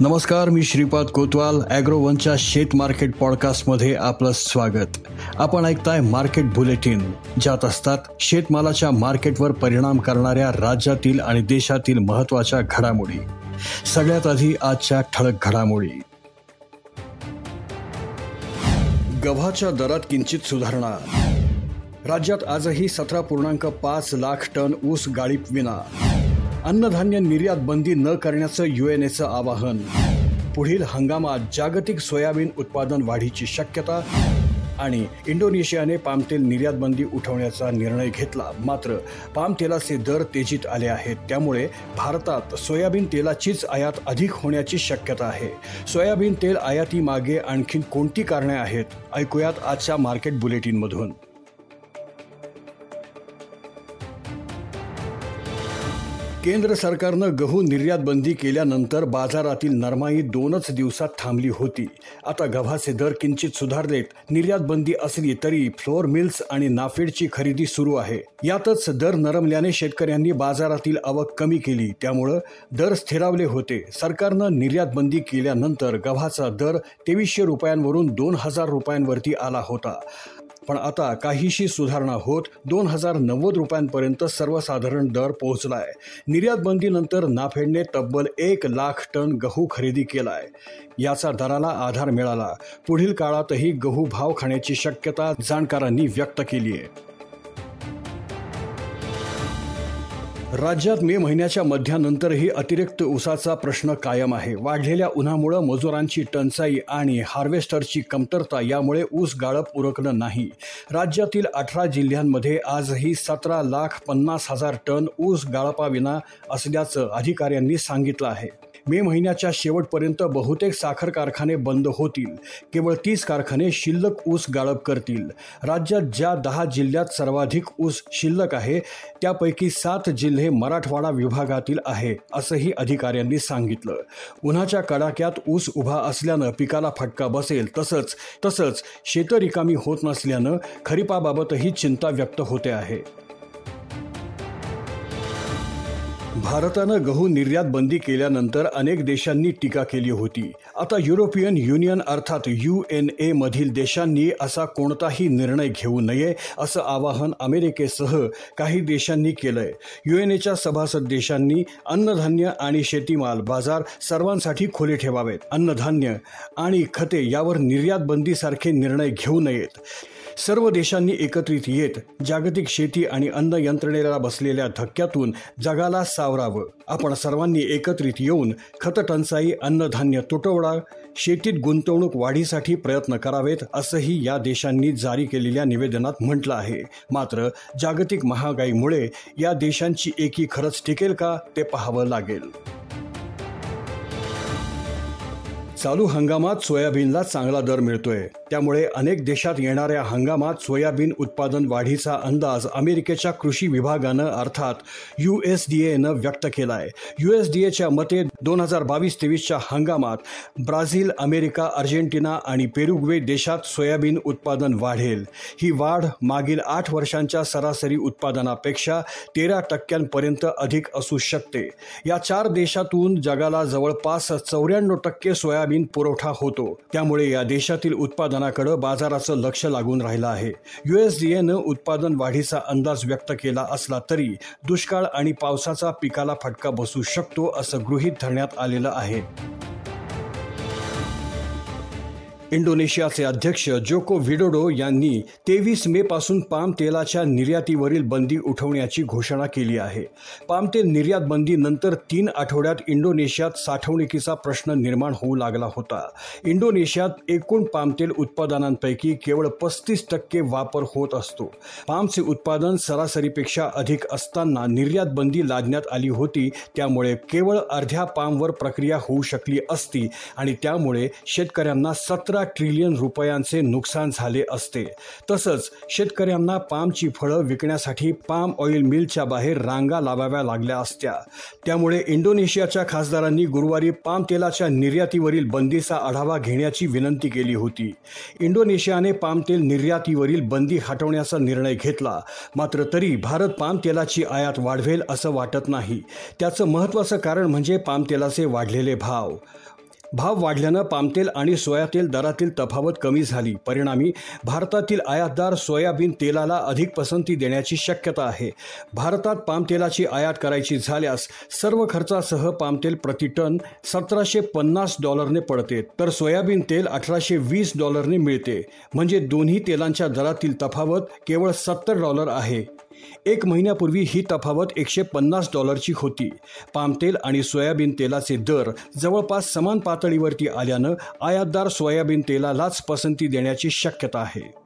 नमस्कार मी श्रीपाद कोतवाल ॲग्रोवनच्या शेत मार्केट पॉडकास्टमध्ये आपलं स्वागत. आपण ऐकताय मार्केट बुलेटिन ज्यात असतात शेतमालाच्या मार्केटवर परिणाम करणाऱ्या राज्यातील आणि देशातील महत्त्वाच्या घडामोडी. सगळ्यात आधी आजच्या ठळक घडामोडी. गव्हाच्या दरात किंचित सुधारणा. राज्यात आजही सतरा पूर्णांक पाच लाख टन ऊस गाळीप विना. अन्नधान्य निर्यात बंदी न करण्याचं युएनएचं आवाहन. पुढील हंगामात जागतिक सोयाबीन उत्पादन वाढीची शक्यता आणि इंडोनेशियाने पामतेल निर्यात बंदी उठवण्याचा निर्णय घेतला. मात्र पाम तेलाचे दर तेजीत आले आहेत. त्यामुळे भारतात सोयाबीन तेलाचीच आयात अधिक होण्याची शक्यता आहे. सोयाबीन तेल आयातीमागे आणखीन कोणती कारणे आहेत? ऐकूयात आजच्या मार्केट बुलेटिनमधून. केंद्र सरकारनं गहू निर्यात बंदी केल्यानंतर बाजारातील नरमाई दोनच दिवसात थांबली होती. आता गव्हाचे दर किंचित सुधारलेत. निर्यात बंदी असली तरी फ्लोअर मिल्स आणि नाफेडची खरेदी सुरू आहे. यातच दर नरमल्याने शेतकऱ्यांनी बाजारातील आवक कमी केली. त्यामुळं दर स्थिरावले होते. सरकारनं निर्यात बंदी केल्यानंतर गव्हाचा दर तेवीसशे रुपयांवरून दोन हजार रुपयांवरती आला होता. पण आता काहीशी सुधारणा होत दोन हजार नव्वद रुपयांपर्यंत सर्वसाधारण दर पोहोचलाय. निर्यात बंदीनंतर नाफेडने तब्बल एक लाख टन गहू खरेदी केलाय. याचा दराला आधार मिळाला. पुढील काळातही गहू भाव खाण्याची शक्यता जाणकारांनी व्यक्त केली आहे राज्यात मे महिन्याच्या मध्यानंतरही अतिरिक्त ऊसाचा प्रश्न कायम आहे. वाढलेल्या उन्हामुळं मजुरांची टंचाई आणि हार्वेस्टरची कमतरता यामुळे ऊस गाळप उरकलं नाही. राज्यातील अठरा जिल्ह्यांमध्ये आजही सतरा लाख पन्नास हजार टन ऊस गाळपाविना असल्याचं अधिकाऱ्यांनी सांगितलं आहे. मे महिन्याच्या शेवटपर्यंत बहुतेक साखर कारखाने बंद होतील. केवळ तीस कारखाने शिल्लक ऊस गाळप करतील. राज्यात ज्या दहा जिल्ह्यात सर्वाधिक ऊस शिल्लक आहे त्यापैकी सात जिल्हे मराठवाडा विभागातील आहे असंही अधिकाऱ्यांनी सांगितलं. उन्हाच्या कडाक्यात ऊस उभा असल्यानं पिकाला फटका बसेल तसंच तसंच शेतं रिकामी होत नसल्यानं खरीपाबाबतही चिंता व्यक्त होते आहे. भारतानं गहू निर्यात बंदी केल्यानंतर अनेक देशांनी टीका केली होती. आता युरोपियन युनियन अर्थात यू एन ए मधील देशांनी असा कोणताही निर्णय घेऊ नये असं आवाहन अमेरिकेसह काही देशांनी केलंय. यू एन एच्या सभासद देशांनी अन्नधान्य आणि शेतीमाल बाजार सर्वांसाठी खुले ठेवावेत. अन्नधान्य आणि खते यावर निर्यात बंदीसारखे निर्णय घेऊ नयेत. सर्व देशांनी एकत्रित येत जागतिक शेती आणि अन्न यंत्रणेला बसलेल्या धक्क्यातून जगाला सावरावं. आपण सर्वांनी एकत्रित येऊन खतटंचाई अन्नधान्य तुटवडा शेतीत गुंतवणूक वाढीसाठी प्रयत्न करावेत असंही या देशांनी जारी केलेल्या निवेदनात म्हटलं आहे. मात्र जागतिक महागाईमुळे या देशांची एकी खरंच टिकेल का ते पाहावं लागेल. चालू हंगामात सोयाबीनला चांगला दर मिळतोय. त्यामुळे अनेक देशात येणाऱ्या हंगामात सोयाबीन उत्पादन वाढीचा अंदाज अमेरिकेच्या कृषी विभागानं अर्थात यू एस डी एनं व्यक्त केला आहे यू एस डी एच्या मते दोन हजार बावीस तेवीसच्या हंगामात ब्राझील अमेरिका अर्जेंटिना आणि पेरुग्वे देशात सोयाबीन उत्पादन वाढेल. ही वाढ मागील आठ वर्षांच्या सरासरी उत्पादनापेक्षा तेरा टक्क्यांपर्यंत अधिक असू शकते. या चार देशातून जगाला जवळपास चौऱ्याण्णव टक्के सोयाबीन पुरवठा होतो. त्यामुळे या देशातील उत्पादनाकडे बाजाराचं लक्ष लागून राहिलं आहे. युएसडीएनं उत्पादन वाढीचा अंदाज व्यक्त केला असला तरी दुष्काळ आणि पावसाचा पिकाला फटका बसू शकतो असं गृहीत धरण्यात आलेलं आहे. इंडोनेशियाचे अध्यक्ष जोको विडोडो यांनी तेवीस मे पासून पाम तेलाच्या निर्यातीवरील बंदी उठवण्याची घोषणा केली आहे. पाम तेल निर्यात बंदी नंतर तीन आठवड्यात इंडोनेशियात साठवणुकीचा प्रश्न निर्माण होऊ लागला होता. इंडोनेशियात एकूण पामतेल उत्पादनांपैकी केवळ पस्तीस टक्के वापर होत असतो. पामचे उत्पादन सरासरीपेक्षा अधिक असताना निर्यात बंदी लादण्यात आली होती त्यामुळे केवळ अर्ध्या पामवर प्रक्रिया होऊ शकली असती आणि त्यामुळे शेतकऱ्यांना सतरा अकरा ट्रिलियन रुपयांचे नुकसान झाले असते. तसंच शेतकऱ्यांना पामची फळं विकण्यासाठी पाम ऑइल मिलच्या बाहेर रांगा लावाव्या लागल्या असत्या. त्यामुळे इंडोनेशियाच्या खासदारांनी गुरुवारी पाम तेलाच्या निर्यातीवरील बंदीचा आढावा घेण्याची विनंती केली होती. इंडोनेशियाने पाम तेल निर्यातीवरील बंदी हटवण्याचा निर्णय घेतला. मात्र तरी भारत पाम तेलाची आयात वाढवेल असं वाटत नाही. त्याचं महत्त्वाचं कारण म्हणजे पाम तेलाचे वाढलेले भाव. भाव वाढल्यानं पामतेल आणि सोयातेल दरातील तफावत कमी झाली. परिणामी भारतातील आयातदार सोयाबीन तेलाला अधिक पसंती देण्याची शक्यता आहे. भारतात पामतेलाची आयात करायची झाल्यास सर्व खर्चासह पामतेल प्रति टन सतराशे पन्नास डॉलरने पडते. तर सोयाबीन तेल अठराशे वीस डॉलरने मिळते. म्हणजे दोन्ही तेलांच्या दरातील तफावत केवळ सत्तर डॉलर आहे. एक महिन्यापूर्वी ही तफावत एकशे पन्नास डॉलरची होती. पामतेल आणि सोयाबीन तेलाचे दर जवळपास समान पातळीवरती आल्यानं आयातदार सोयाबीन तेलालाच पसंती देण्याची शक्यता आहे.